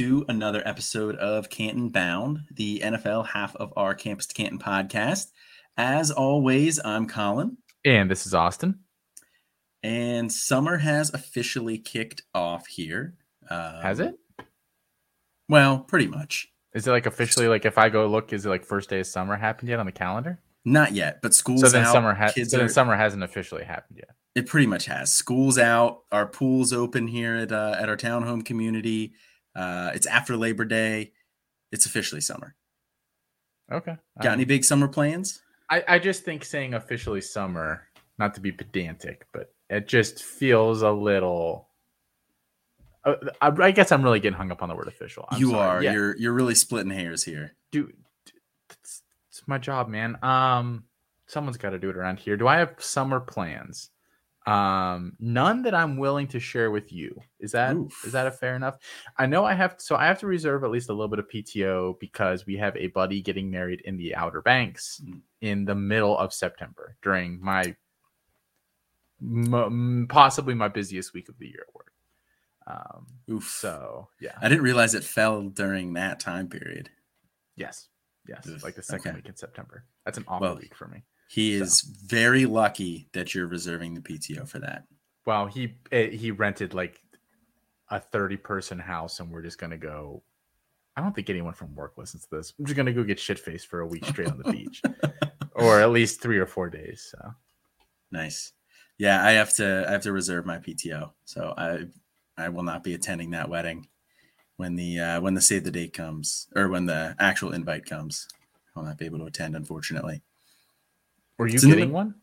To another episode of Canton Bound, the NFL half of our Campus to Canton podcast. As always, I'm Colin. And this is Austin. And summer has officially kicked off here. Um, has it? Well, pretty much. Is it like officially like if I go look, is it like first day of summer happened yet on the calendar? Not yet, but school's so then out. Summer ha- so then are, summer hasn't officially happened yet. It pretty much has. School's out. Our pool's open here at uh, at our townhome community. Uh, it's after Labor Day. It's officially summer. Okay. Got um, any big summer plans? I, I just think saying officially summer, not to be pedantic, but it just feels a little. Uh, I, I, guess I'm really getting hung up on the word official. I'm you sorry. are. Yeah. You're you're really splitting hairs here. Dude, it's, it's my job, man. Um, someone's got to do it around here. Do I have summer plans? Um, none that I'm willing to share with you. Is that Oof. is that a fair enough? I know I have so I have to reserve at least a little bit of PTO because we have a buddy getting married in the Outer Banks mm. in the middle of September during my m- possibly my busiest week of the year at work. Um, Oof. So yeah, I didn't realize it fell during that time period. Yes, yes, Oof. like the second okay. week in September. That's an awful well, week for me. He so. is very lucky that you're reserving the PTO for that. Well, he eh, he rented like a 30 person house, and we're just gonna go. I don't think anyone from work listens to this. I'm just gonna go get shit faced for a week straight on the beach, or at least three or four days. So nice. Yeah, I have to I have to reserve my PTO, so I I will not be attending that wedding when the uh, when the save the date comes or when the actual invite comes. I'll not be able to attend, unfortunately. Were you it's getting the, one?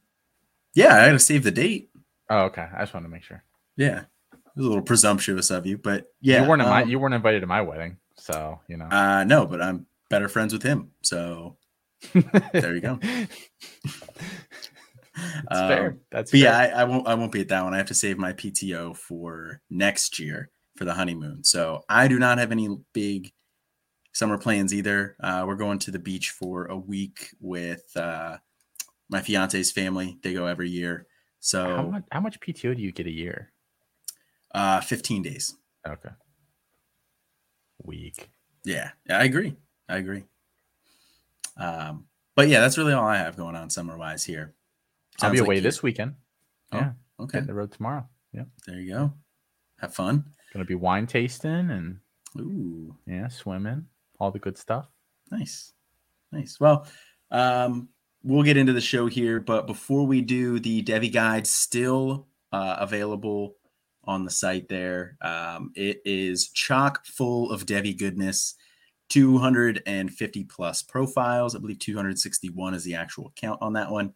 Yeah, I had to save the date. Oh, okay. I just wanted to make sure. Yeah, it was a little presumptuous of you, but yeah, you weren't um, my, you weren't invited to my wedding, so you know. Uh no, but I'm better friends with him, so there you go. That's um, fair. That's fair. yeah, I, I, won't I won't be at that one. I have to save my PTO for next year for the honeymoon. So I do not have any big summer plans either. Uh, we're going to the beach for a week with uh, my fiance's family. They go every year. So how much, how much PTO do you get a year? Uh, 15 days. Okay. Week. Yeah, I agree. I agree. Um, but yeah, that's really all I have going on summer wise here. Sounds I'll be away like this weekend. Oh, yeah. Okay. the road tomorrow. Yeah. There you go. Have fun. Gonna be wine tasting and ooh, yeah, swimming, all the good stuff. Nice, nice. Well, um, we'll get into the show here, but before we do, the Devy guide still uh, available on the site there. Um, it is chock full of Devy goodness. 250 plus profiles. I believe 261 is the actual count on that one.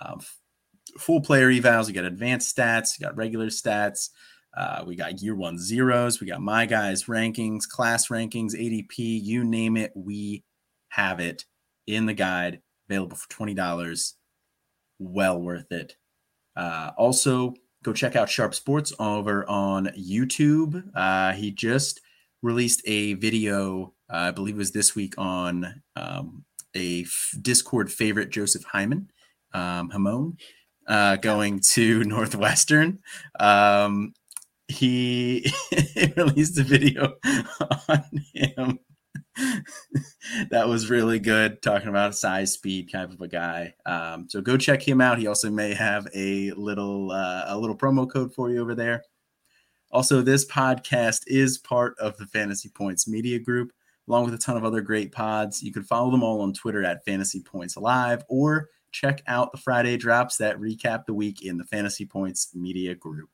Um, full player evals. We got advanced stats. We got regular stats. Uh, we got year one zeros. We got my guys rankings, class rankings, ADP, you name it. We have it in the guide available for $20. Well worth it. Uh, also, go check out Sharp Sports over on YouTube. Uh, he just released a video, uh, I believe it was this week, on um, a f- Discord favorite, Joseph Hyman, um, Hamon, uh, going to Northwestern. Um, he released a video on him that was really good. Talking about a size, speed, kind of a guy. Um, so go check him out. He also may have a little uh, a little promo code for you over there. Also, this podcast is part of the Fantasy Points Media Group, along with a ton of other great pods. You can follow them all on Twitter at Fantasy Points Live, or check out the Friday drops that recap the week in the Fantasy Points Media Group.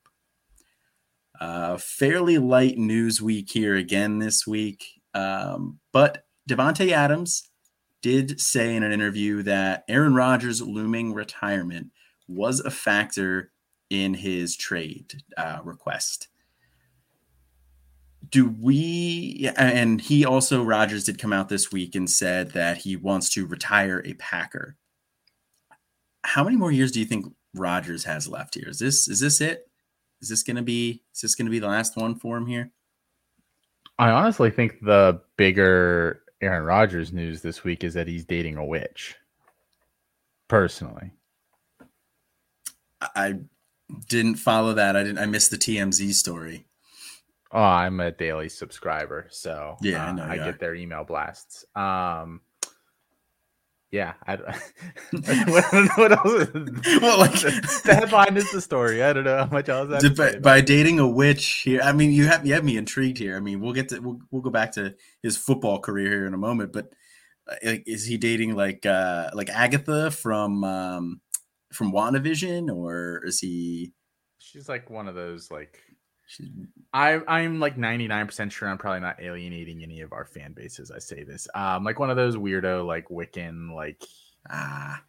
Uh, fairly light news week here again this week. Um, but Davante Adams did say in an interview that Aaron Rodgers' looming retirement was a factor in his trade uh, request. Do we, and he also, Rodgers did come out this week and said that he wants to retire a Packer. How many more years do you think Rodgers has left here? Is this, is this it? Is this to be, is this going to be the last one for him here? I honestly think the bigger Aaron Rodgers news this week is that he's dating a witch. Personally, I didn't follow that. I didn't. I missed the TMZ story. Oh, I'm a daily subscriber, so yeah, uh, I, I get their email blasts. Um, yeah, I what, what else? well, like the headline is the story. I don't know how much else. By, by dating a witch here, I mean you have you have me intrigued here. I mean we'll get to we'll, we'll go back to his football career here in a moment, but uh, like, is he dating like uh like Agatha from um from WandaVision, or is he? She's like one of those like She's, I I'm like 99% sure I'm probably not alienating any of our fan bases. I say this. Um like one of those weirdo like Wiccan like ah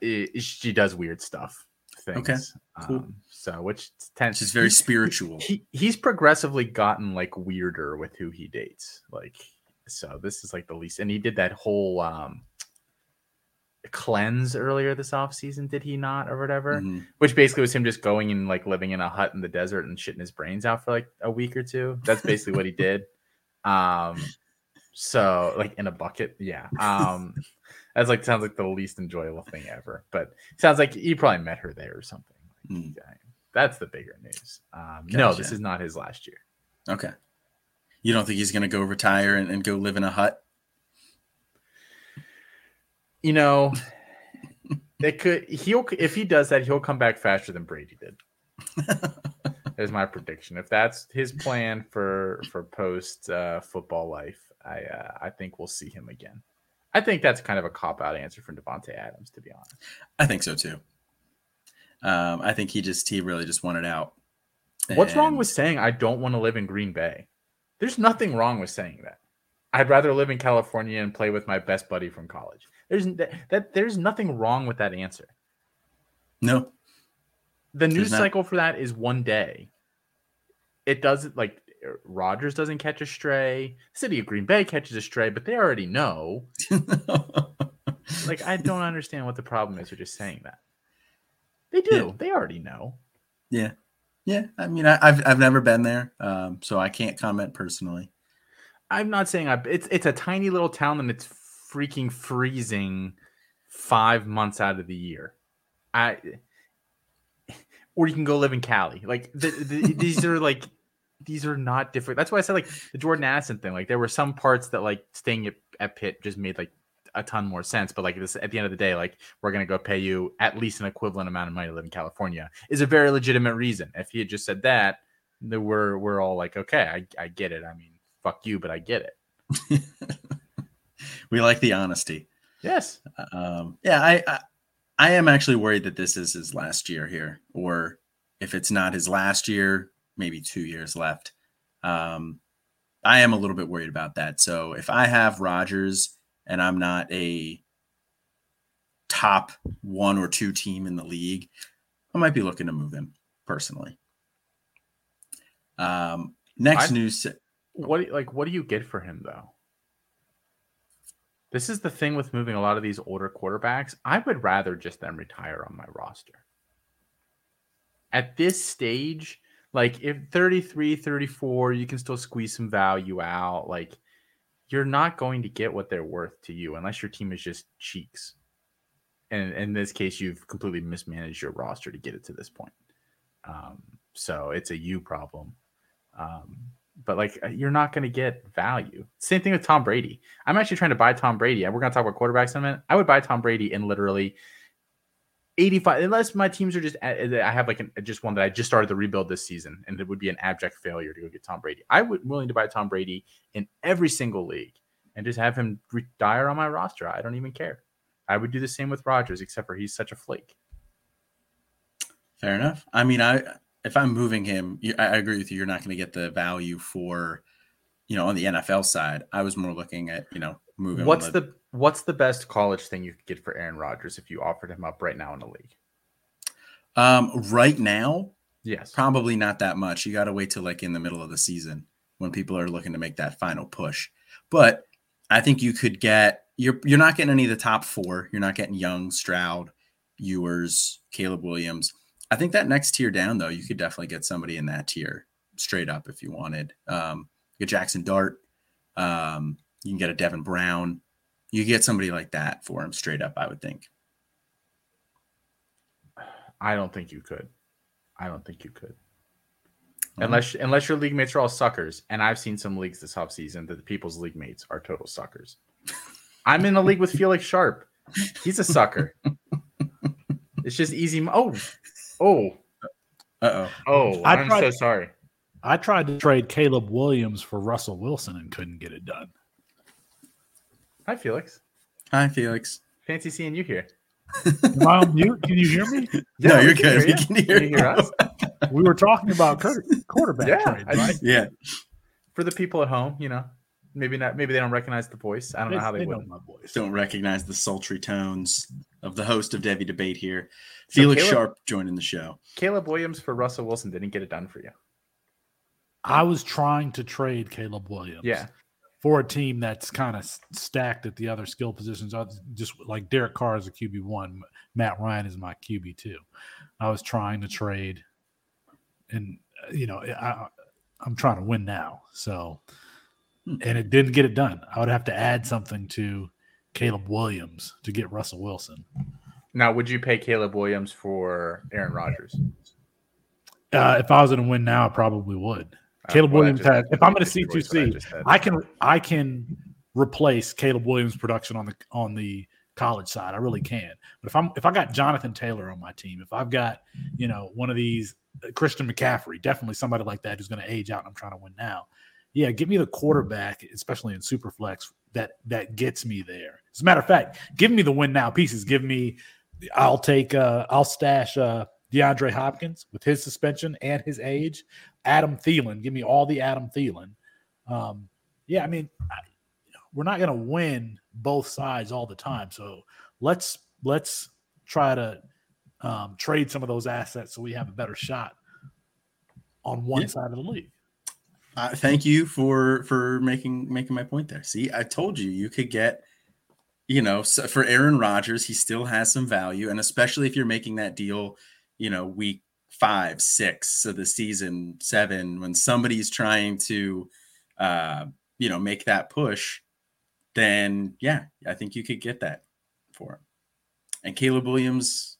it, she does weird stuff things. Okay. Cool. Um, so which tends She's very spiritual. He, he's progressively gotten like weirder with who he dates. Like so this is like the least and he did that whole um cleanse earlier this off season, did he not, or whatever? Mm-hmm. Which basically was him just going and like living in a hut in the desert and shitting his brains out for like a week or two. That's basically what he did. Um, so like in a bucket, yeah. Um, that's like sounds like the least enjoyable thing ever. But sounds like he probably met her there or something. Like, mm. That's the bigger news. Um, gotcha. No, this is not his last year. Okay. You don't think he's going to go retire and, and go live in a hut? You know, it could he'll if he does that, he'll come back faster than Brady did. is my prediction. If that's his plan for for post uh, football life, I uh, I think we'll see him again. I think that's kind of a cop out answer from Davante Adams, to be honest. I think so too. Um, I think he just he really just wanted out. What's and... wrong with saying I don't want to live in Green Bay? There's nothing wrong with saying that. I'd rather live in California and play with my best buddy from college. There's that, that there's nothing wrong with that answer. No. The news cycle for that is one day. It doesn't like Rodgers doesn't catch a stray. City of Green Bay catches a stray, but they already know. like I don't understand what the problem is with just saying that. They do. Yeah. They already know. Yeah. Yeah. I mean, I, have I've never been there, um, so I can't comment personally. I'm not saying I. It's it's a tiny little town and it's freaking freezing five months out of the year. I or you can go live in Cali. Like the, the, these are like these are not different. That's why I said like the Jordan Addison thing. Like there were some parts that like staying at, at Pitt just made like a ton more sense. But like this at the end of the day, like we're gonna go pay you at least an equivalent amount of money to live in California is a very legitimate reason. If he had just said that, then we're we're all like, okay, I, I get it. I mean, fuck you, but I get it. we like the honesty. Yes. Um, yeah, I, I, I am actually worried that this is his last year here, or if it's not his last year, maybe two years left. Um, I am a little bit worried about that. So if I have Rodgers and I'm not a top one or two team in the league, I might be looking to move him personally. Um, next I, news. What like what do you get for him though? This is the thing with moving a lot of these older quarterbacks. I would rather just them retire on my roster. At this stage, like if 33, 34, you can still squeeze some value out. Like you're not going to get what they're worth to you unless your team is just cheeks. And in this case, you've completely mismanaged your roster to get it to this point. Um, so it's a you problem. Um, but like uh, you're not going to get value. Same thing with Tom Brady. I'm actually trying to buy Tom Brady. We're going to talk about quarterbacks in a minute. I would buy Tom Brady in literally 85 unless my teams are just uh, uh, I have like an, just one that I just started to rebuild this season and it would be an abject failure to go get Tom Brady. I would willing to buy Tom Brady in every single league and just have him retire on my roster. I don't even care. I would do the same with Rodgers, except for he's such a flake. Fair enough. I mean, I if I'm moving him, I agree with you. You're not going to get the value for, you know, on the NFL side. I was more looking at, you know, moving. What's the, the what's the best college thing you could get for Aaron Rodgers if you offered him up right now in the league? Um, right now, yes, probably not that much. You got to wait till like in the middle of the season when people are looking to make that final push. But I think you could get you're you're not getting any of the top four. You're not getting Young, Stroud, Ewers, Caleb Williams. I think that next tier down, though, you could definitely get somebody in that tier straight up if you wanted. Um, get Jackson Dart. Um, you can get a Devin Brown. You get somebody like that for him straight up, I would think. I don't think you could. I don't think you could. Unless unless your league mates are all suckers, and I've seen some leagues this offseason that the people's league mates are total suckers. I'm in a league with Felix Sharp. He's a sucker. it's just easy. Oh, oh, uh oh. Oh, I I'm tried, so sorry. I tried to trade Caleb Williams for Russell Wilson and couldn't get it done. Hi, Felix. Hi, Felix. Fancy seeing you here. Am I on mute? Can you hear me? Yeah, no, you're good. Hear you. Can, hear, can you hear us? we were talking about quarterback yeah, trade, right? Just, yeah. For the people at home, you know, maybe not. Maybe they don't recognize the voice. I don't know how they, they would. My voice. Don't recognize the sultry tones of the host of Devy Debate here, so Felix Caleb, Sharp, joining the show. Caleb Williams for Russell Wilson didn't get it done for you. I was trying to trade Caleb Williams. Yeah. For a team that's kind of stacked at the other skill positions, just like Derek Carr is a QB one, Matt Ryan is my QB two. I was trying to trade, and you know, I, I'm trying to win now. So, hmm. and it didn't get it done. I would have to add something to Caleb Williams to get Russell Wilson. Now, would you pay Caleb Williams for Aaron Rodgers? Uh, if I was going to win now, I probably would. Uh, Caleb well, Williams has. If I'm going to C two C, I can I can replace Caleb Williams' production on the on the college side. I really can. But if I'm if I got Jonathan Taylor on my team, if I've got you know one of these uh, Christian McCaffrey, definitely somebody like that who's going to age out, and I'm trying to win now. Yeah, give me the quarterback, especially in Superflex, that that gets me there. As a matter of fact, give me the win now pieces. Give me, I'll take, uh, I'll stash uh, DeAndre Hopkins with his suspension and his age. Adam Thielen. Give me all the Adam Thielen. Um, yeah, I mean, I, we're not going to win both sides all the time. So let's let's try to um, trade some of those assets so we have a better shot on one yeah. side of the league. Uh, thank you for for making making my point there. See, I told you you could get, you know, so for Aaron Rodgers, he still has some value, and especially if you're making that deal, you know, week five, six of the season, seven, when somebody's trying to, uh, you know, make that push, then yeah, I think you could get that for him. And Caleb Williams,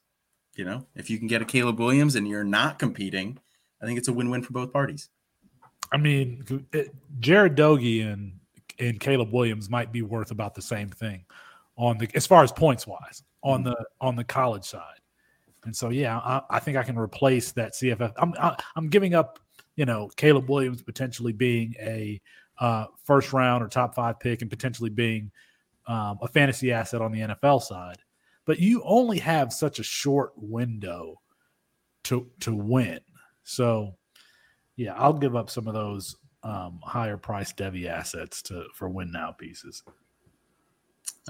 you know, if you can get a Caleb Williams and you're not competing, I think it's a win-win for both parties. I mean, Jared Doge and and Caleb Williams might be worth about the same thing on the as far as points wise on mm-hmm. the on the college side. And so, yeah, I, I think I can replace that CFF. I'm I, am i am giving up, you know, Caleb Williams potentially being a uh, first round or top five pick and potentially being um, a fantasy asset on the NFL side. But you only have such a short window to to win. So, yeah, I'll give up some of those um, higher priced Devy assets to for win now pieces.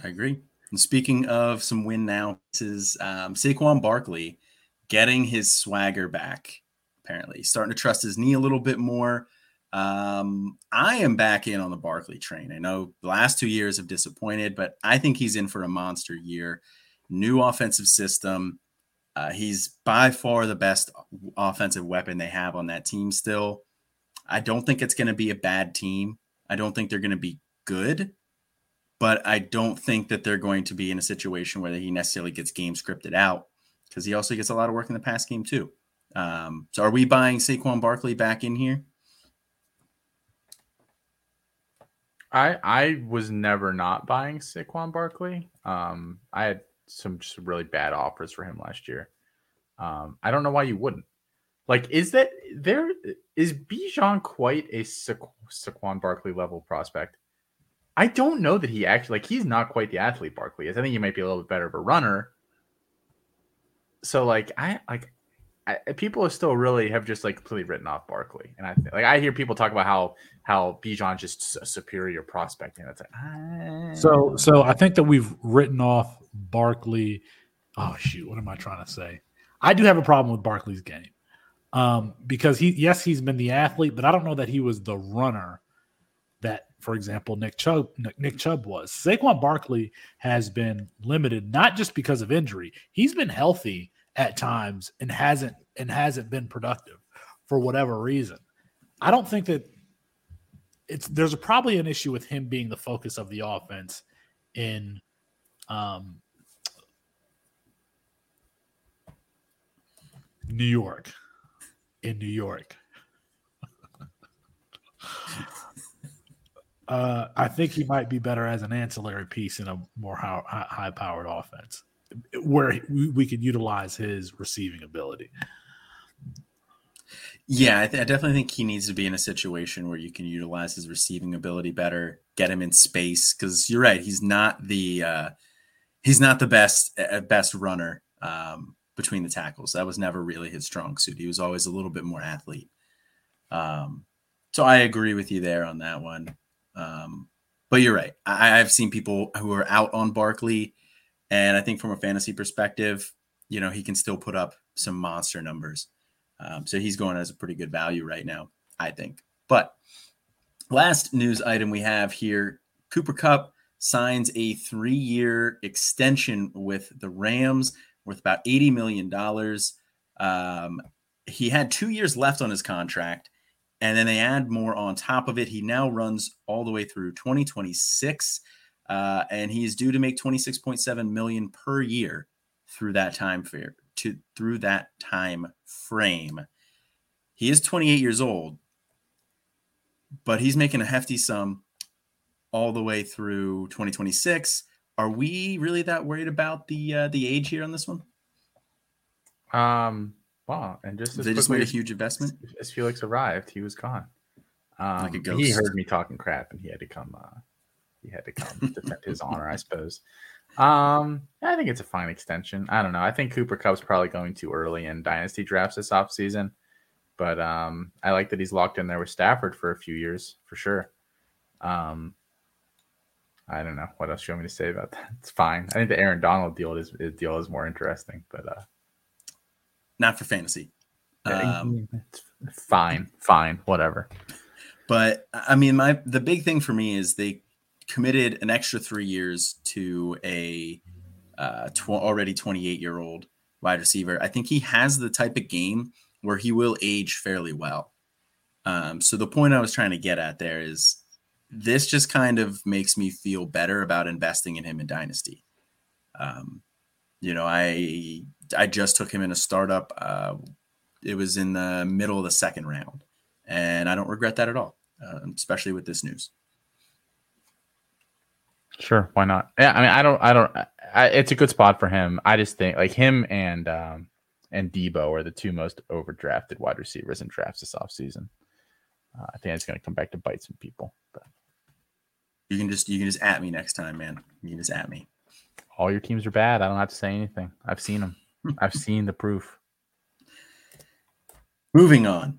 I agree. And speaking of some win now, this is um, Saquon Barkley getting his swagger back. Apparently, starting to trust his knee a little bit more. Um, I am back in on the Barkley train. I know the last two years have disappointed, but I think he's in for a monster year. New offensive system. Uh, he's by far the best offensive weapon they have on that team still. I don't think it's going to be a bad team. I don't think they're going to be good, but I don't think that they're going to be in a situation where he necessarily gets game scripted out because he also gets a lot of work in the pass game too. Um, so are we buying Saquon Barkley back in here? I I was never not buying Saquon Barkley. Um, I had some just really bad offers for him last year. Um, I don't know why you wouldn't. Like, is that there? Is Bijan quite a Sa- Saquon Barkley level prospect? I don't know that he actually like he's not quite the athlete Barkley is. I think he might be a little bit better of a runner. So like I like I, people are still really have just like completely written off Barkley, and I like I hear people talk about how how Bijan just a superior prospect, and it's like ah. so so I think that we've written off Barkley. Oh shoot, what am I trying to say? I do have a problem with Barkley's game um, because he yes he's been the athlete, but I don't know that he was the runner for example, Nick Chubb, Nick Chubb was. Saquon Barkley has been limited not just because of injury. He's been healthy at times and hasn't and hasn't been productive for whatever reason. I don't think that it's there's probably an issue with him being the focus of the offense in um, New York. In New York. Uh, I think he might be better as an ancillary piece in a more high powered offense where we could utilize his receiving ability. Yeah, I, th- I, definitely think he needs to be in a situation where you can utilize his receiving ability better, get him in space. Because you're right, he's not the uh, he's not the best uh, best runner um, between the tackles. That was never really his strong suit. He was always a little bit more athlete. Um, so I agree with you there on that one. Um, but you're right. I, I've seen people who are out on Barkley, and I think from a fantasy perspective, you know, he can still put up some monster numbers. Um, so he's going as a pretty good value right now, I think. But last news item we have here Cooper Kupp signs a three year extension with the Rams worth about $80 million. Um, he had two years left on his contract, and then they add more on top of it. He now runs all the way through 2026, uh, and he is due to make 26.7 million per year through that time fair to through that time frame. He is 28 years old, but he's making a hefty sum all the way through 2026. Are we really that worried about the uh, the age here on this one? Um. Wow. And just they just made a huge investment. As Felix arrived, he was gone. Um, like a ghost. He heard me talking crap, and he had to come. Uh, he had to come defend his honor, I suppose. Um, I think it's a fine extension. I don't know. I think Cooper Kupp's probably going too early in dynasty drafts this offseason. But um, I like that he's locked in there with Stafford for a few years for sure. Um, I don't know what else you want me to say about that. It's fine. I think the Aaron Donald deal is deal is more interesting, but uh, not for fantasy. Um, fine, fine, whatever. But I mean, my the big thing for me is they committed an extra three years to a uh, tw- already 28 year old wide receiver. I think he has the type of game where he will age fairly well. Um, so the point I was trying to get at there is this just kind of makes me feel better about investing in him in Dynasty. Um, you know, I I just took him in a startup. Uh, it was in the middle of the second round, and I don't regret that at all, uh, especially with this news. Sure, why not? Yeah, I mean, I don't, I don't. I, it's a good spot for him. I just think like him and um and Deebo are the two most overdrafted wide receivers in drafts this offseason. Uh, I think it's going to come back to bite some people. But you can just you can just at me next time, man. You can just at me. All your teams are bad. I don't have to say anything. I've seen them. I've seen the proof. Moving on.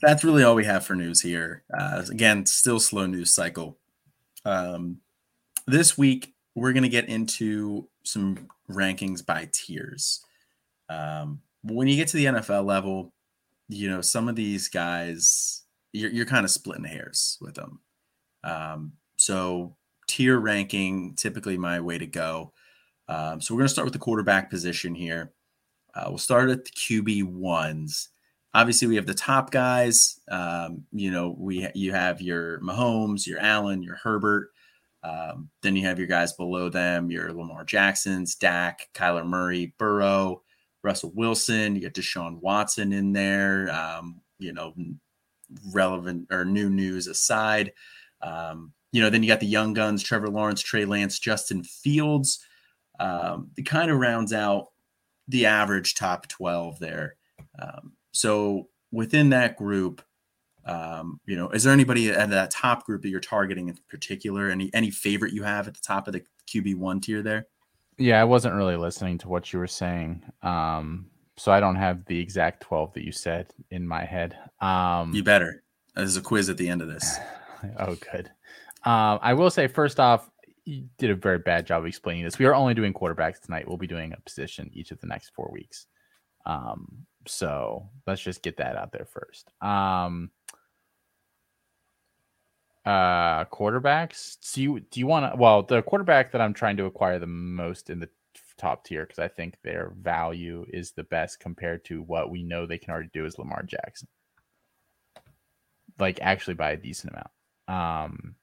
That's really all we have for news here. Uh, again, still slow news cycle. Um, this week we're going to get into some rankings by tiers. Um, when you get to the NFL level, you know some of these guys you're, you're kind of splitting hairs with them. Um, so tier ranking typically my way to go. Um, so we're going to start with the quarterback position here. Uh, we'll start at the QB ones. Obviously, we have the top guys. Um, you know, we you have your Mahomes, your Allen, your Herbert. Um, then you have your guys below them, your Lamar Jacksons, Dak, Kyler Murray, Burrow, Russell Wilson. You got Deshaun Watson in there. Um, you know, relevant or new news aside. Um, you know, then you got the young guns, Trevor Lawrence, Trey Lance, Justin Fields. Um, it kind of rounds out the average top 12 there. Um, so within that group, um, you know, is there anybody at that top group that you're targeting in particular? Any any favorite you have at the top of the QB one tier there? Yeah, I wasn't really listening to what you were saying. Um, so I don't have the exact 12 that you said in my head. Um, you better. There's a quiz at the end of this. oh, good. Um, I will say, first off, you did a very bad job of explaining this. We are only doing quarterbacks tonight. We'll be doing a position each of the next four weeks. Um, so let's just get that out there first. Um, uh, quarterbacks. Do you do you want to? Well, the quarterback that I'm trying to acquire the most in the top tier because I think their value is the best compared to what we know they can already do is Lamar Jackson. Like actually by a decent amount. Um,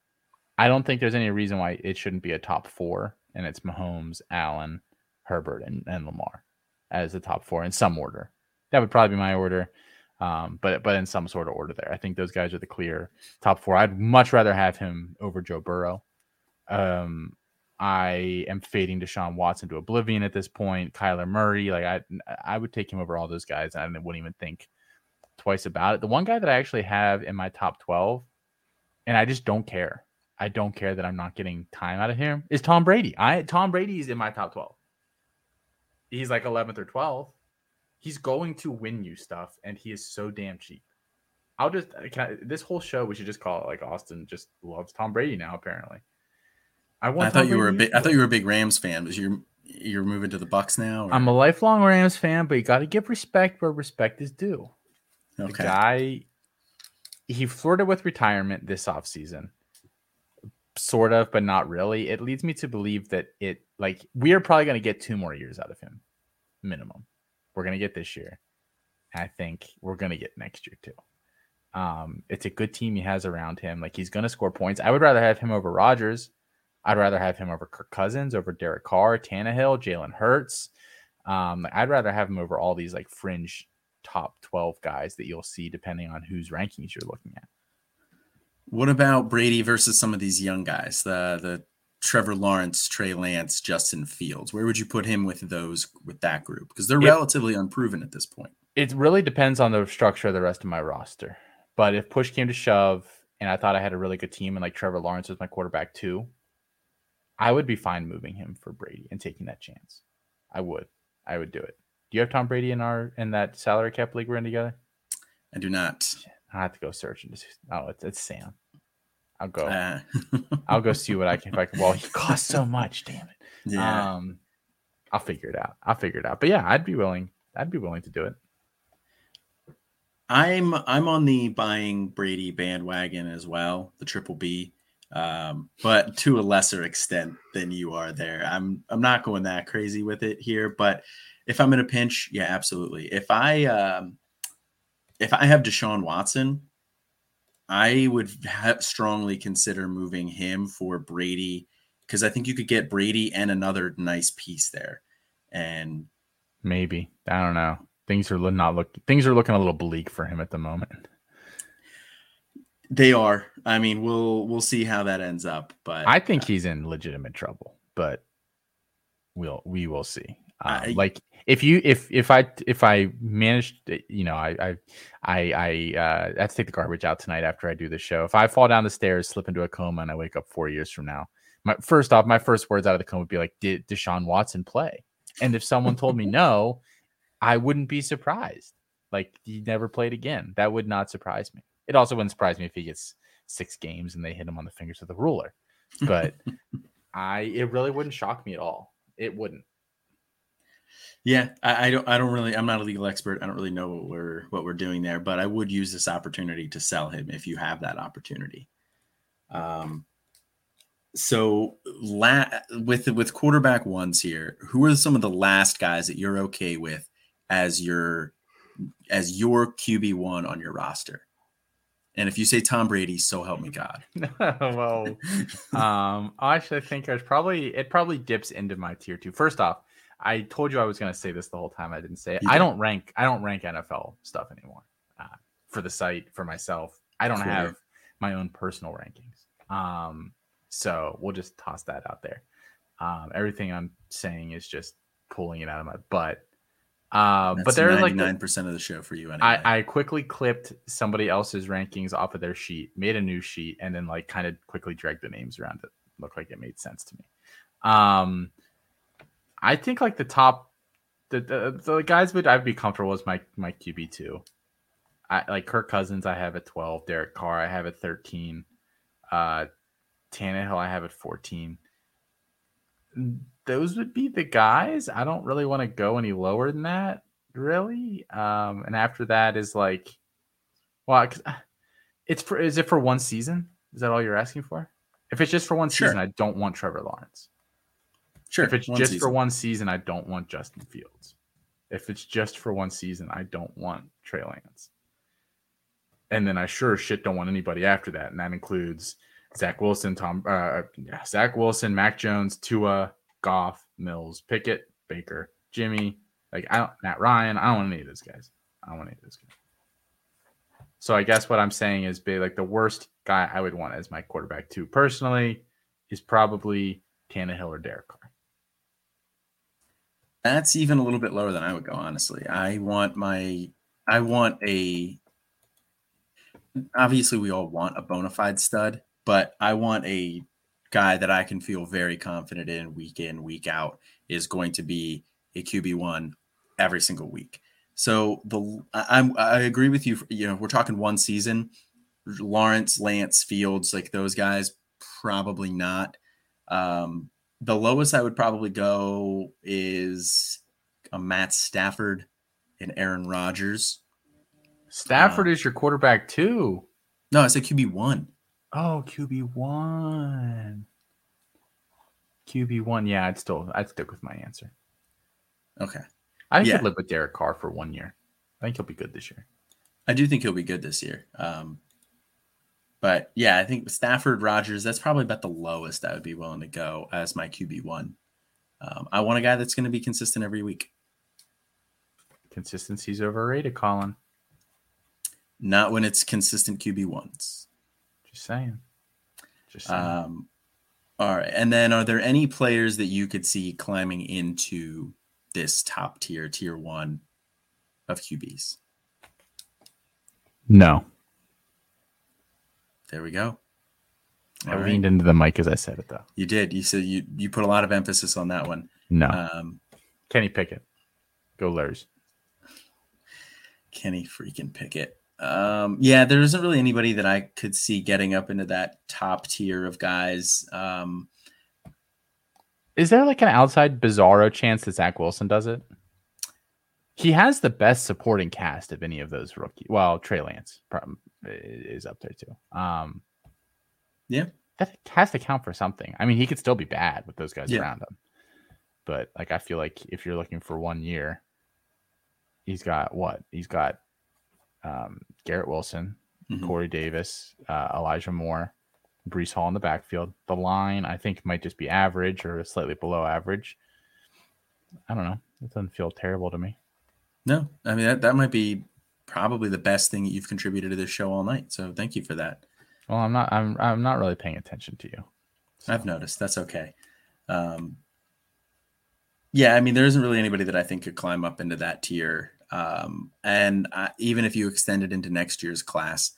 I don't think there's any reason why it shouldn't be a top four, and it's Mahomes, Allen, Herbert, and, and Lamar as the top four in some order. That would probably be my order. Um, but but in some sort of order there. I think those guys are the clear top four. I'd much rather have him over Joe Burrow. Um, I am fading Deshaun Watson to oblivion at this point. Kyler Murray, like I I would take him over all those guys. and I wouldn't even think twice about it. The one guy that I actually have in my top 12, and I just don't care. I don't care that I'm not getting time out of him is Tom Brady. I Tom Brady's in my top 12. He's like 11th or 12th. He's going to win you stuff, and he is so damn cheap. I'll just uh, I, this whole show we should just call it like Austin just loves Tom Brady now. Apparently, I. I thought you Brady were a big. I thought you were a big Rams fan. Was you you're moving to the Bucks now? Or? I'm a lifelong Rams fan, but you got to give respect where respect is due. Okay. The guy, he flirted with retirement this offseason. Sort of, but not really. It leads me to believe that it like we are probably going to get two more years out of him, minimum. We're going to get this year. I think we're going to get next year too. Um, it's a good team he has around him. Like he's going to score points. I would rather have him over Rodgers. I'd rather have him over Kirk Cousins, over Derek Carr, Tannehill, Jalen Hurts. Um, I'd rather have him over all these like fringe top 12 guys that you'll see depending on whose rankings you're looking at. What about Brady versus some of these young guys? The the Trevor Lawrence, Trey Lance, Justin Fields. Where would you put him with those with that group? Because they're it, relatively unproven at this point. It really depends on the structure of the rest of my roster. But if push came to shove, and I thought I had a really good team, and like Trevor Lawrence was my quarterback too, I would be fine moving him for Brady and taking that chance. I would. I would do it. Do you have Tom Brady in our in that salary cap league we're in together? I do not. I have to go search and just oh it's, it's Sam. I'll go. Uh. I'll go see what I can. If I can. Well, he costs so much. Damn it. Yeah. Um, I'll figure it out. I'll figure it out. But yeah, I'd be willing. I'd be willing to do it. I'm I'm on the buying Brady bandwagon as well, the triple B, um, but to a lesser extent than you are there. I'm I'm not going that crazy with it here, but if I'm in a pinch, yeah, absolutely. If I um, if I have Deshaun Watson, I would ha- strongly consider moving him for Brady because I think you could get Brady and another nice piece there. And maybe I don't know. Things are not look. Things are looking a little bleak for him at the moment. They are. I mean, we'll we'll see how that ends up. But I think uh, he's in legitimate trouble. But we'll we will see. Um, I, like if you if if I if I managed, you know, I I I, I uh, I have to take the garbage out tonight after I do the show. If I fall down the stairs, slip into a coma, and I wake up four years from now, my first off, my first words out of the coma would be like, "Did Deshaun Watson play?" And if someone told me no, I wouldn't be surprised. Like he never played again. That would not surprise me. It also wouldn't surprise me if he gets six games and they hit him on the fingers with a ruler. But I, it really wouldn't shock me at all. It wouldn't. Yeah, I, I, don't. I don't really. I'm not a legal expert. I don't really know what we're what we're doing there. But I would use this opportunity to sell him if you have that opportunity. Um. So, la- with with quarterback ones here, who are some of the last guys that you're okay with as your as your QB one on your roster? And if you say Tom Brady, so help me God. well, um, I actually think there's probably it probably dips into my tier two. First off, I told you I was going to say this the whole time. I didn't say it. I don't rank. I don't rank NFL stuff anymore uh, for the site for myself. I don't Twitter. have my own personal rankings. Um, so we'll just toss that out there. Um, everything I'm saying is just pulling it out of my butt. Uh, but there's like nine percent of the show for you. Anyway. I, I quickly clipped somebody else's rankings off of their sheet, made a new sheet, and then like kind of quickly dragged the names around it. Looked like it made sense to me. Um, I think like the top, the the, the guys would I'd be comfortable with my my QB two. I like Kirk Cousins. I have at twelve. Derek Carr. I have at thirteen. Uh, Tannehill. I have at fourteen. Those would be the guys. I don't really want to go any lower than that, really. Um, and after that is like, well, it's for is it for one season? Is that all you're asking for? If it's just for one sure. season, I don't want Trevor Lawrence. Sure. If it's just season. for one season, I don't want Justin Fields. If it's just for one season, I don't want Trey Lance. And then I sure shit don't want anybody after that, and that includes Zach Wilson, Tom, uh, yeah, Zach Wilson, Mac Jones, Tua, Goff, Mills, Pickett, Baker, Jimmy, like I don't, Matt Ryan. I don't want any of those guys. I don't want any of those guys. So I guess what I'm saying is, be like the worst guy I would want as my quarterback too, personally, is probably Tannehill or Derek. That's even a little bit lower than I would go, honestly. I want my I want a obviously we all want a bona fide stud, but I want a guy that I can feel very confident in week in, week out is going to be a QB1 every single week. So the I, I agree with you. You know, we're talking one season. Lawrence, Lance, Fields, like those guys, probably not. Um, the lowest I would probably go is a Matt Stafford and Aaron Rodgers. Stafford uh, is your quarterback too. No, I said QB one. Oh, QB one. QB one. Yeah, I'd still I'd stick with my answer. Okay. I yeah. could live with Derek Carr for one year. I think he'll be good this year. I do think he'll be good this year. Um, but yeah, I think Stafford Rodgers, that's probably about the lowest I would be willing to go as my QB one. Um, I want a guy that's going to be consistent every week. Consistency's overrated, Colin. Not when it's consistent QB ones. Just saying. Just saying. Um, all right. And then are there any players that you could see climbing into this top tier, tier one of QBs? No. There we go. All I right. leaned into the mic as I said it, though. You did. You said you you put a lot of emphasis on that one. No. Um, Kenny Pickett. Go Lurs. Kenny freaking Pickett. Um, yeah, there isn't really anybody that I could see getting up into that top tier of guys. Um, Is there like an outside bizarro chance that Zach Wilson does it? He has the best supporting cast of any of those rookies. Well, Trey Lance is up there too. Um, yeah, that has to count for something. I mean, he could still be bad with those guys yeah. around him, but like I feel like if you're looking for one year, he's got what? He's got um, Garrett Wilson, mm-hmm. Corey Davis, uh, Elijah Moore, Breece Hall in the backfield. The line, I think, might just be average or slightly below average. I don't know. It doesn't feel terrible to me. No, I mean that, that might be probably the best thing that you've contributed to this show all night. So thank you for that. Well, I'm not. I'm. I'm not really paying attention to you. So. I've noticed. That's okay. Um, yeah, I mean, there isn't really anybody that I think could climb up into that tier um, and I, even if you extend it into next year's class,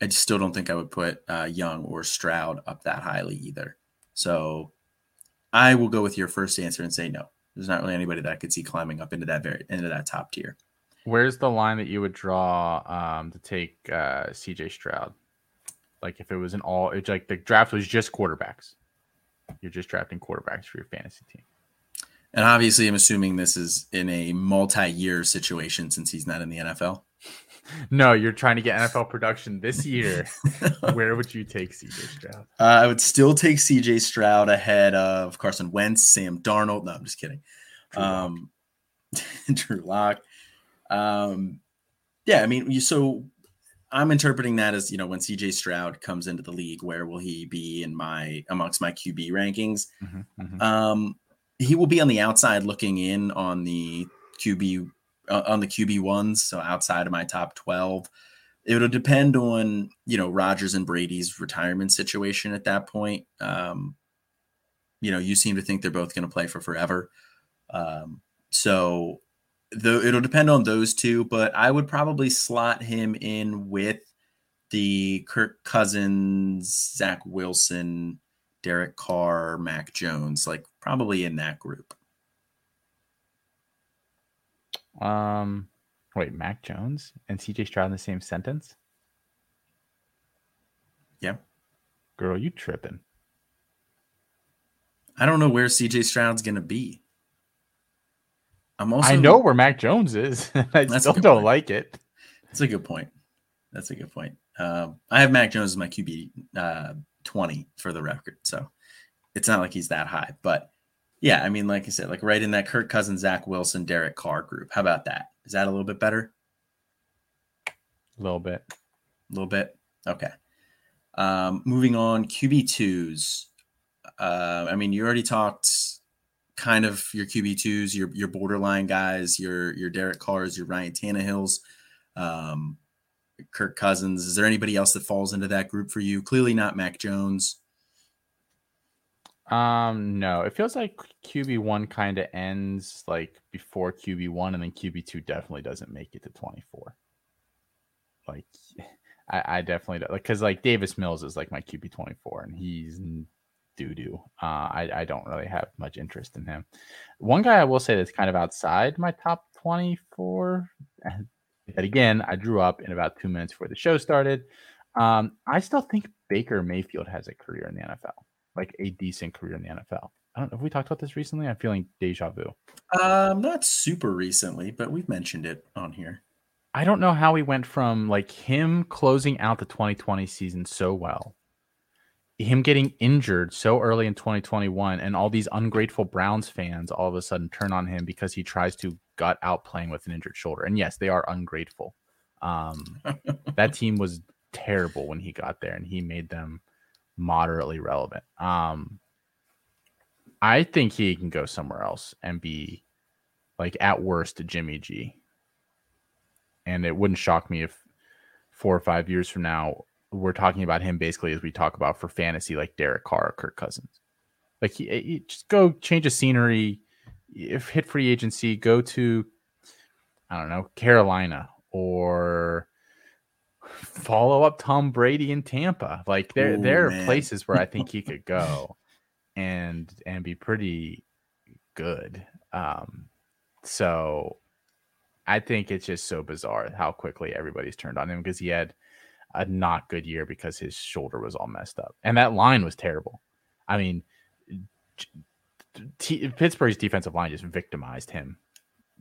I still don't think I would put uh, Young or Stroud up that highly either. So I will go with your first answer and say no. There's not really anybody that I could see climbing up into that very into that top tier. Where's the line that you would draw um, to take uh, CJ Stroud? Like if it was an all, it's like the draft was just quarterbacks. You're just drafting quarterbacks for your fantasy team. And obviously, I'm assuming this is in a multi-year situation since he's not in the NFL. No, you're trying to get NFL production this year. Where would you take CJ Stroud? Uh, I would still take CJ Stroud ahead of Carson Wentz, Sam Darnold. No, I'm just kidding. Drew um, Drew Lock. Um, yeah, I mean, you so I'm interpreting that as you know when CJ Stroud comes into the league, where will he be in my amongst my QB rankings? Mm-hmm, mm-hmm. Um, he will be on the outside looking in on the QB uh, on the QB ones, so outside of my top twelve. It'll depend on you know Rodgers and Brady's retirement situation at that point. Um, you know, you seem to think they're both going to play for forever, um, so the, it'll depend on those two. But I would probably slot him in with the Kirk Cousins, Zach Wilson, Derek Carr, Mac Jones, like probably in that group. Um, wait, Mac Jones and CJ Stroud in the same sentence? Yeah. Girl, you tripping. I don't know where CJ Stroud's going to be. I'm also I know where Mac Jones is. I still don't point. like it. That's a good point. That's a good point. Um, I have Mac Jones as my QB uh, 20 for the record. So it's not like he's that high. But yeah, I mean, like I said, like right in that Kirk Cousins, Zach Wilson, Derek Carr group. How about that? Is that a little bit better? A little bit. A little bit. Okay. Um, moving on, QB2s. Uh, I mean, you already talked kind of your QB2s, your your borderline guys, your your Derek Carrs, your Ryan Tannehills. Um, Kirk Cousins. Is there anybody else that falls into that group for you? Clearly not Mac Jones. Um, no, it feels like QB one kind of ends like before QB one, and then QB two definitely doesn't make it to twenty four. Like, I, I definitely don't, like because like Davis Mills is like my QB twenty four, and he's doo doo. Uh, I I don't really have much interest in him. One guy I will say that's kind of outside my top twenty four. But again, I drew up in about two minutes before the show started. Um, I still think Baker Mayfield has a career in the NFL like a decent career in the NFL. I don't know if we talked about this recently. I'm feeling deja vu. Um, not super recently, but we've mentioned it on here. I don't know how he went from like him closing out the 2020 season so well, him getting injured so early in 2021, and all these ungrateful Browns fans all of a sudden turn on him because he tries to gut out playing with an injured shoulder. And yes, they are ungrateful. Um, that team was terrible when he got there, and he made them moderately relevant. Um, I think he can go somewhere else and be like at worst a Jimmy G. And it wouldn't shock me if four or five years from now we're talking about him basically as we talk about for fantasy, like Derek Carr or Kirk Cousins. Like he, he just go change of scenery, if hit free agency, go to I don't know Carolina or follow up Tom Brady in Tampa. Like there, Ooh, there are places where I think he could go and and be pretty good. Um, so I think it's just so bizarre how quickly everybody's turned on him because he had a not good year because his shoulder was all messed up and that line was terrible. I mean, T- Pittsburgh's defensive line just victimized him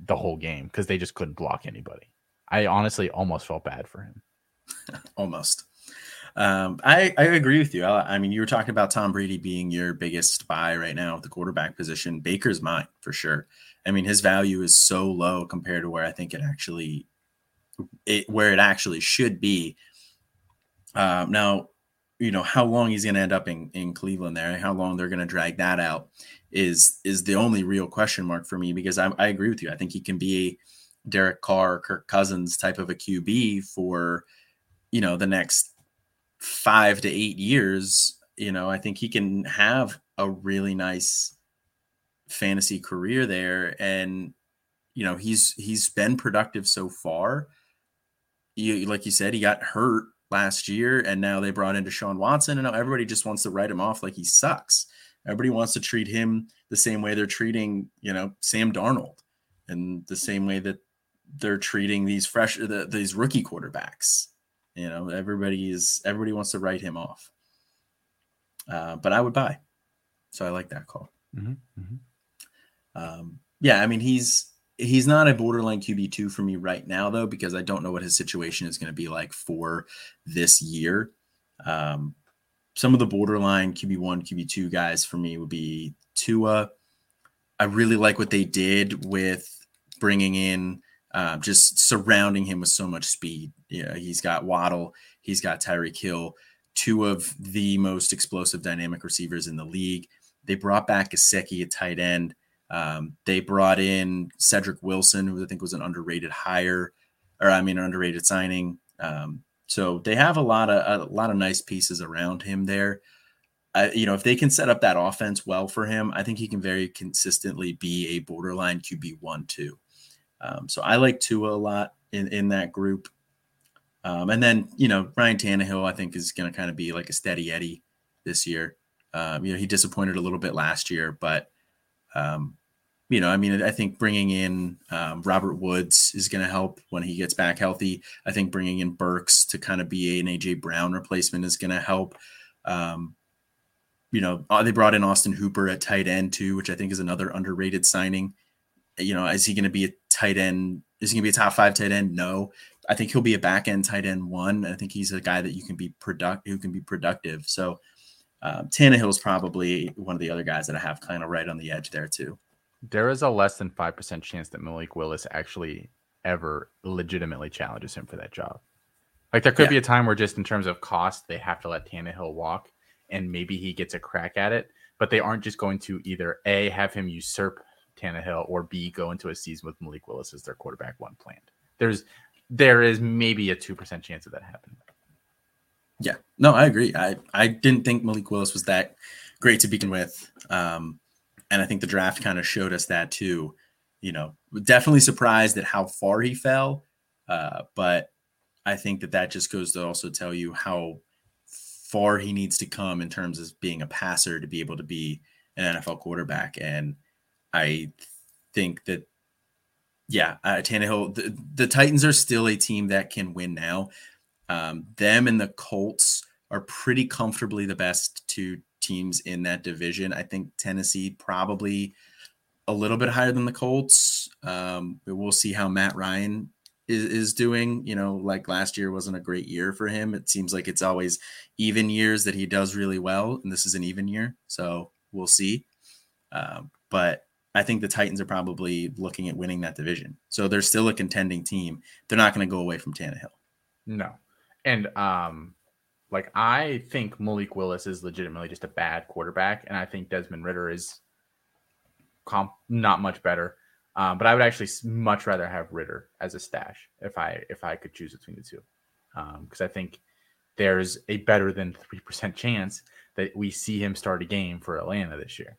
the whole game because they just couldn't block anybody. I honestly almost felt bad for him. Almost. Um, I, I agree with you. I, I, mean, you were talking about Tom Brady being your biggest buy right now at the quarterback position. Baker's mine for sure. I mean, his value is so low compared to where I think it actually, it where it actually should be. Um, now, you know how long he's going to end up in, in Cleveland there, and how long they're going to drag that out is is the only real question mark for me because I, I agree with you. I think he can be a Derek Carr, Kirk Cousins type of a QB for you know the next five to eight years you know i think he can have a really nice fantasy career there and you know he's he's been productive so far you, like you said he got hurt last year and now they brought in Deshaun Watson and now everybody just wants to write him off like he sucks everybody wants to treat him the same way they're treating you know Sam Darnold and the same way that they're treating these fresh the, these rookie quarterbacks you know, everybody is everybody wants to write him off. Uh, but I would buy. So I like that call. Mm-hmm, mm-hmm. Um, yeah, I mean he's he's not a borderline QB two for me right now though because I don't know what his situation is going to be like for this year. Um, some of the borderline QB one, QB two guys for me would be Tua. I really like what they did with bringing in uh, just surrounding him with so much speed. He's got Waddle, he's got Tyreek Hill, two of the most explosive dynamic receivers in the league. They brought back Gesicki, a tight end. Um, they brought in Cedric Wilson, who I think was an underrated hire, or I mean, an underrated signing. Um, so they have a lot of a lot of nice pieces around him there. I, you know, if they can set up that offense well for him, I think he can very consistently be a borderline QB one too. Um, so I like Tua a lot in, in that group. Um, and then, you know, Ryan Tannehill, I think, is going to kind of be like a steady Eddie this year. Um, you know, he disappointed a little bit last year, but, um, you know, I mean, I think bringing in um, Robert Woods is going to help when he gets back healthy. I think bringing in Burks to kind of be an AJ Brown replacement is going to help. Um, you know, uh, they brought in Austin Hooper at tight end too, which I think is another underrated signing. You know, is he going to be a tight end. Is he going to be a top five tight end? No. I think he'll be a back end tight end one. I think he's a guy that you can be productive, who can be productive. So um, is probably one of the other guys that I have kind of right on the edge there too. There is a less than five percent chance that Malik Willis actually ever legitimately challenges him for that job. Like there could yeah. be a time where just in terms of cost, they have to let Tannehill walk, and maybe he gets a crack at it. But they aren't just going to either a have him usurp Tannehill or B go into a season with Malik Willis as their quarterback one planned. There's there is maybe a two percent chance of that happening. Yeah, no, I agree. I I didn't think Malik Willis was that great to begin with, um, and I think the draft kind of showed us that too. You know, definitely surprised at how far he fell, uh, but I think that that just goes to also tell you how far he needs to come in terms of being a passer to be able to be an NFL quarterback. And I think that, yeah, uh, Tannehill, the, the Titans are still a team that can win now. Um, them and the Colts are pretty comfortably the best two teams in that division. I think Tennessee probably a little bit higher than the Colts. Um, but we'll see how Matt Ryan is, is doing. You know, like last year wasn't a great year for him. It seems like it's always even years that he does really well, and this is an even year. So we'll see. Um, but I think the Titans are probably looking at winning that division. So they're still a contending team. They're not going to go away from Tannehill. No. And um like I think Malik Willis is legitimately just a bad quarterback, and I think Desmond Ridder is comp- not much better. Um, but I would actually much rather have Ridder as a stash if I if I could choose between the two, because um, I think there's a better than three percent chance that we see him start a game for Atlanta this year,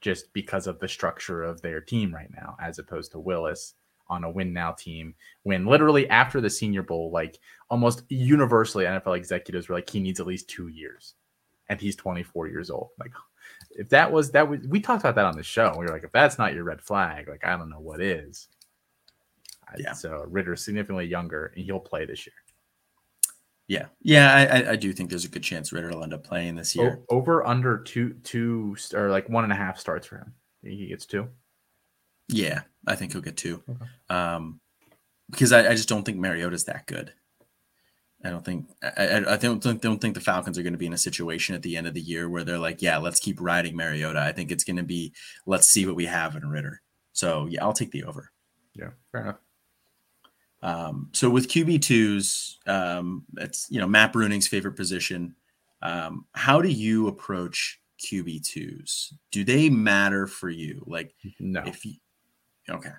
just because of the structure of their team right now, as opposed to Willis on a win now team. When literally after the Senior Bowl, like almost universally, NFL executives were like, he needs at least two years, and he's 24 years old. Like, if that was that, was, we talked about that on the show. We were like, if that's not your red flag, like I don't know what is. Yeah. So Ridder's significantly younger, and he'll play this year. Yeah, yeah, I, I do think there's a good chance ridder will end up playing this year. O- over under two two or like one and a half starts for him. He gets two. Yeah, I think he'll get two. Okay. Um, because I, I just don't think Mariota's that good. I don't think I, I don't think don't think the Falcons are going to be in a situation at the end of the year where they're like, yeah, let's keep riding Mariota. I think it's going to be let's see what we have in Ridder. So yeah, I'll take the over. Yeah, fair enough. Um, so with QB twos, um, it's you know Matt Bruning's favorite position. Um, how do you approach QB twos? Do they matter for you? Like, no. If you okay,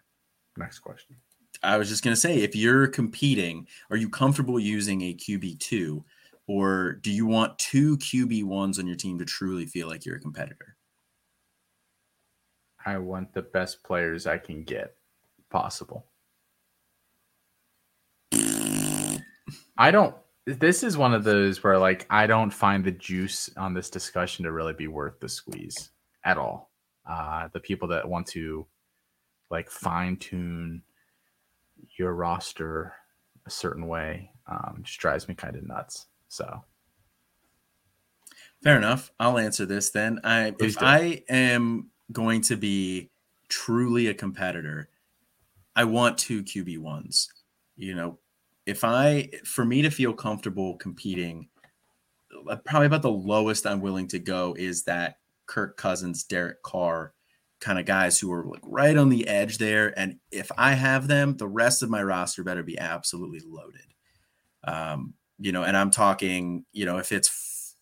next question. I was just gonna say, if you're competing, are you comfortable using a QB two, or do you want two QB ones on your team to truly feel like you're a competitor? I want the best players I can get possible. I don't. This is one of those where like I don't find the juice on this discussion to really be worth the squeeze at all. Uh, the people that want to like fine tune your roster a certain way um, just drives me kind of nuts. So fair enough. I'll answer this then. I Please if do. I am going to be truly a competitor, I want two QB ones. You know, if I for me to feel comfortable competing, uh, probably about the lowest I'm willing to go is that Kirk Cousins, Derek Carr kind of guys who are like right on the edge there. And if I have them, the rest of my roster better be absolutely loaded. Um, you know, and I'm talking, you know, if it's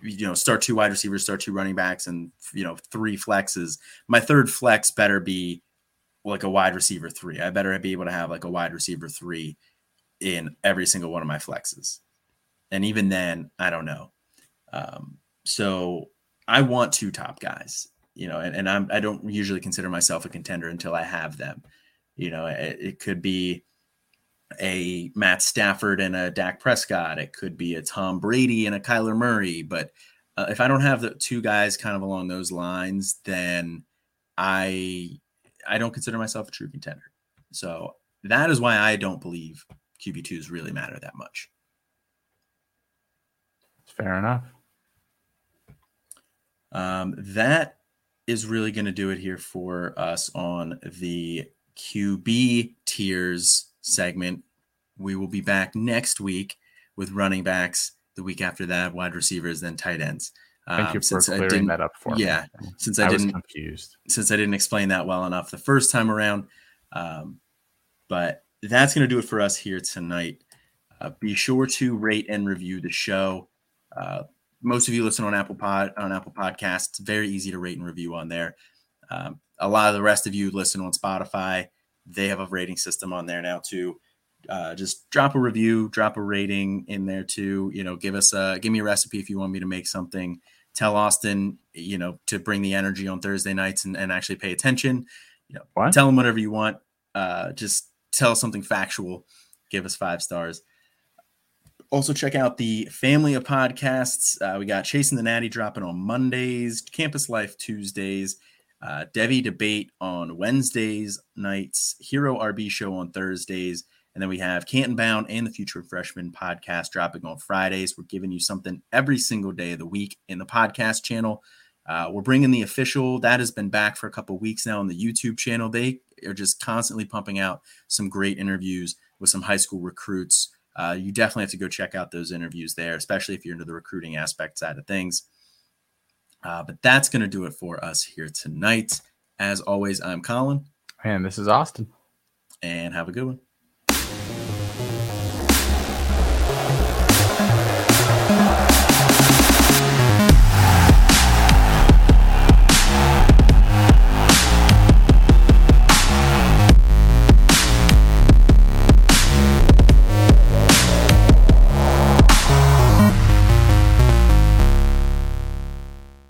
you know, start two wide receivers, start two running backs, and you know, three flexes. My third flex better be like a wide receiver three. I better be able to have like a wide receiver three in every single one of my flexes. And even then, I don't know. Um, so I want two top guys, you know, and, and I'm, I don't usually consider myself a contender until I have them. You know, it, it could be a Matt Stafford and a Dak Prescott. It could be a Tom Brady and a Kyler Murray. But uh, if I don't have the two guys kind of along those lines, then I I don't consider myself a true contender. So that is why I don't believe QB2s really matter that much. Fair enough. Um, that is really going to do it here for us on the QB tiers segment. We will be back next week with running backs. The week after that, wide receivers, then tight ends. Thank um, you for clearing that up for yeah, me. Yeah, since I, I didn't confused, since I didn't explain that well enough the first time around. Um, but that's going to do it for us here tonight. Uh, be sure to rate and review the show. Uh, most of you listen on Apple Pod on Apple Podcasts. It's very easy to rate and review on there. Um, a lot of the rest of you listen on Spotify. They have a rating system on there now too. uh, just drop a review, drop a rating in there too. You know, give us a give me a recipe if you want me to make something. Tell Austin, you know, to bring the energy on Thursday nights and, and actually pay attention. You know, what? tell him whatever you want. Uh, just tell something factual. Give us five stars. Also, check out the family of podcasts. Uh, we got Chasing the Natty dropping on Mondays, Campus Life Tuesdays, uh, Devy Debate on Wednesdays nights, Hero RB Show on Thursdays, and then we have Canton Bound and the Future of Freshman podcast dropping on Fridays. We're giving you something every single day of the week in the podcast channel. Uh, we're bringing the official that has been back for a couple weeks now on the YouTube channel. They are just constantly pumping out some great interviews with some high school recruits. Uh, you definitely have to go check out those interviews there, especially if you're into the recruiting aspect side of things. Uh, but that's going to do it for us here tonight. As always, I'm Colin. And this is Austin. And have a good one.